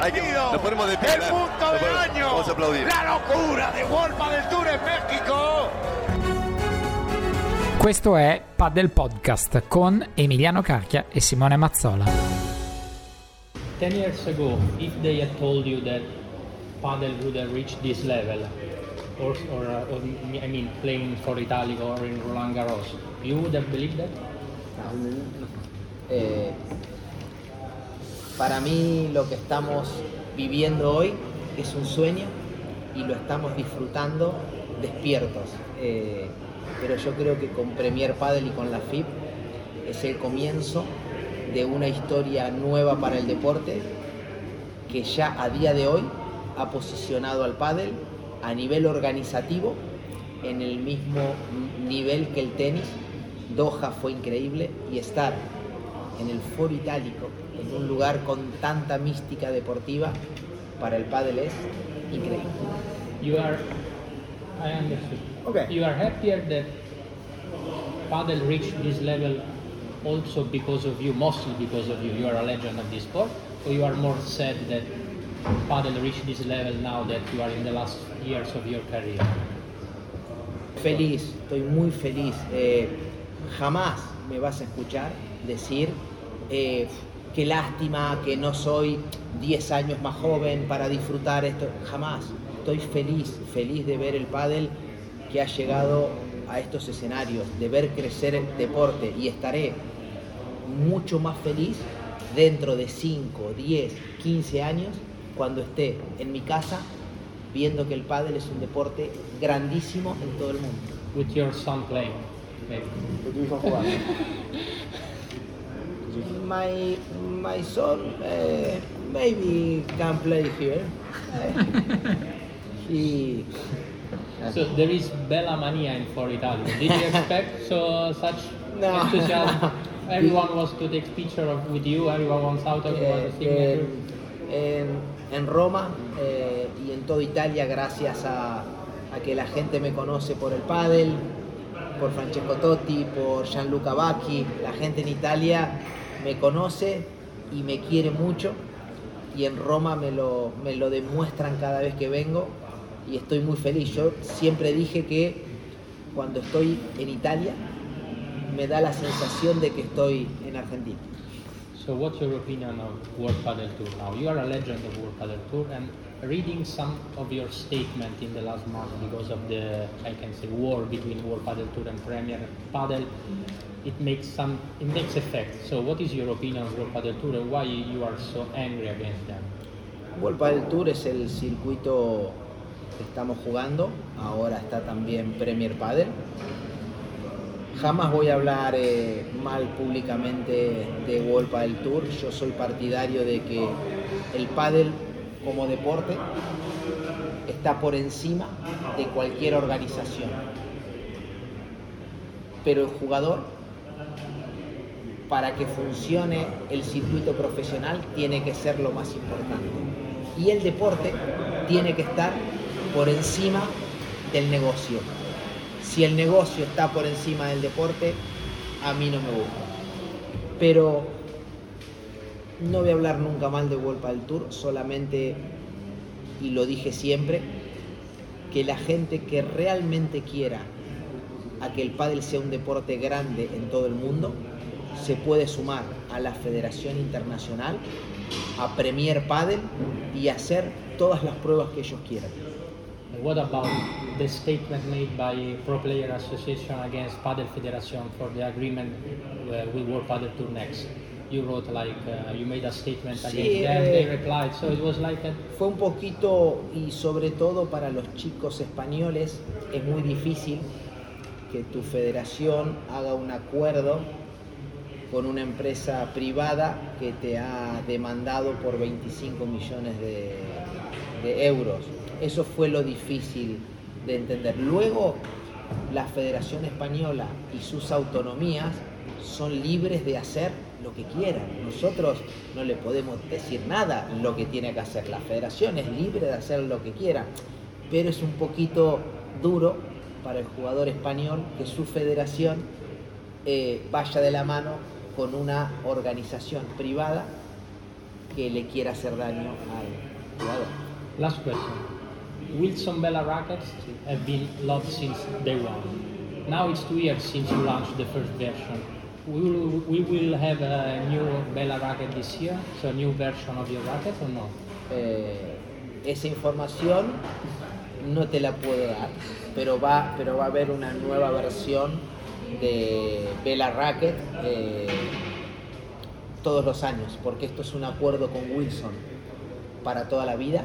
partido. nos ponemos de pie, el punto del ponemos- año. vamos a aplaudir. La locura de Wolpa del Tour en México. Questo è Paddle Podcast con Emiliano Carchia e Simone Mazzola. Ten years ago, if they had told you that paddle would have reached this level, or, or, or I mean, playing for Italico or in Roland Garros, you would have believed that? Eh, para mí lo que estamos viviendo hoy es un sueño y lo estamos disfrutando despiertos. Eh, pero yo creo que con Premier Padel y con la FIP es el comienzo de una historia nueva para el deporte que ya a día de hoy ha posicionado al pádel a nivel organizativo en el mismo nivel que el tenis. Doha fue increíble y estar en el foro itálico, en un lugar con tanta mística deportiva, para el pádel es increíble. You are, I understood. Okay. You are happier that paddle reached this level also because of you, mostly because of you. You are a legend of this sport, or you are more sad that paddle reached this level now that you are in the last years of your career? Feliz, estoy muy feliz. Eh, jamás me vas a escuchar decir eh, qué lástima que no soy 10 años más joven para disfrutar esto. Jamás. Estoy feliz, feliz de ver el pádel que ha llegado a estos escenarios, de ver crecer el deporte y estaré mucho más feliz dentro de 5, 10, 15 años cuando esté en mi casa viendo que el pádel es un deporte grandísimo en todo el mundo. With your son playing, maybe. My, my son eh, maybe can play here. he, So there is Bella Mania in For Italia. Did you expect so such No. enthusiasm? Everyone wants to take picture of, with you. Everyone wants autograph, eh, signature. en, en Roma eh, y en toda Italia gracias a, a que la gente me conoce por el pádel, por Francesco Totti, por Gianluca Bacchi. La gente en Italia me conoce y me quiere mucho y en Roma me lo, me lo demuestran cada vez que vengo y estoy muy feliz. Yo siempre dije que cuando estoy en Italia me da la sensación de que estoy en Argentina. So what's your opinion of World Padel Tour now? You are a legend of World Padel Tour and reading some of your statement in the last month because of the, I can say, war between World Padel Tour and Premier Padel, it makes some, it makes effect. So what is your opinion of World Padel Tour and why you are so angry against them? World Padel Tour es el circuito que estamos jugando, ahora está también Premier Padel. Jamás voy a hablar eh, mal públicamente de World Padel Tour, yo soy partidario de que el pádel como deporte está por encima de cualquier organización. Pero el jugador, para que funcione el circuito profesional, tiene que ser lo más importante. Y el deporte tiene que estar por encima del negocio. Si el negocio está por encima del deporte, a mí no me gusta. Pero no voy a hablar nunca mal de World Padel Tour, solamente, y lo dije siempre, que la gente que realmente quiera a que el pádel sea un deporte grande en todo el mundo, se puede sumar a la Federación Internacional, a Premier Padel y hacer todas las pruebas que ellos quieran. What about the statement made by Pro Player Association against Padel Federation for the agreement uh, with World Padel Tour next? You wrote like uh, you made a statement Sí, against them. They eh, replied, so it was like a, Fue un poquito, y sobre todo para los chicos españoles, es muy difícil que tu federación haga un acuerdo con una empresa privada que te ha demandado por 25 millones de, de euros. Eso fue lo difícil de entender. Luego, la Federación Española y sus autonomías son libres de hacer lo que quieran. Nosotros no le podemos decir nada lo que tiene que hacer. La federación es libre de hacer lo que quiera, pero es un poquito duro para el jugador español que su federación eh, vaya de la mano con una organización privada que le quiera hacer daño al jugador. last question. Wilson Bella rackets have been loved since day one. Now it's two years since you launched the first version. We will, we will have a new Bella racket this year, so a new version of your racket or no? Eh, esa información no te la puedo dar, pero va, pero va a haber una nueva versión de Bella Racket eh, todos los años, porque esto es un acuerdo con Wilson para toda la vida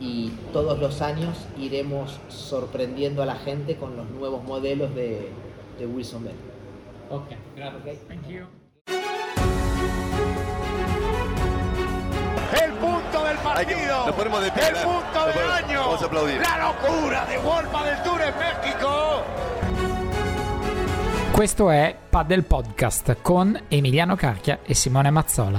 y todos los años iremos sorprendiendo a la gente con los nuevos modelos de, de Wilson Bell. Okay, gracias. Thank you. El punto del que- partido. nos ponemos de pie, El punto del año. vamos a aplaudir. La locura de World del Tour en México. Questo è Paddle Podcast con Emiliano Carchia e Simone Mazzola.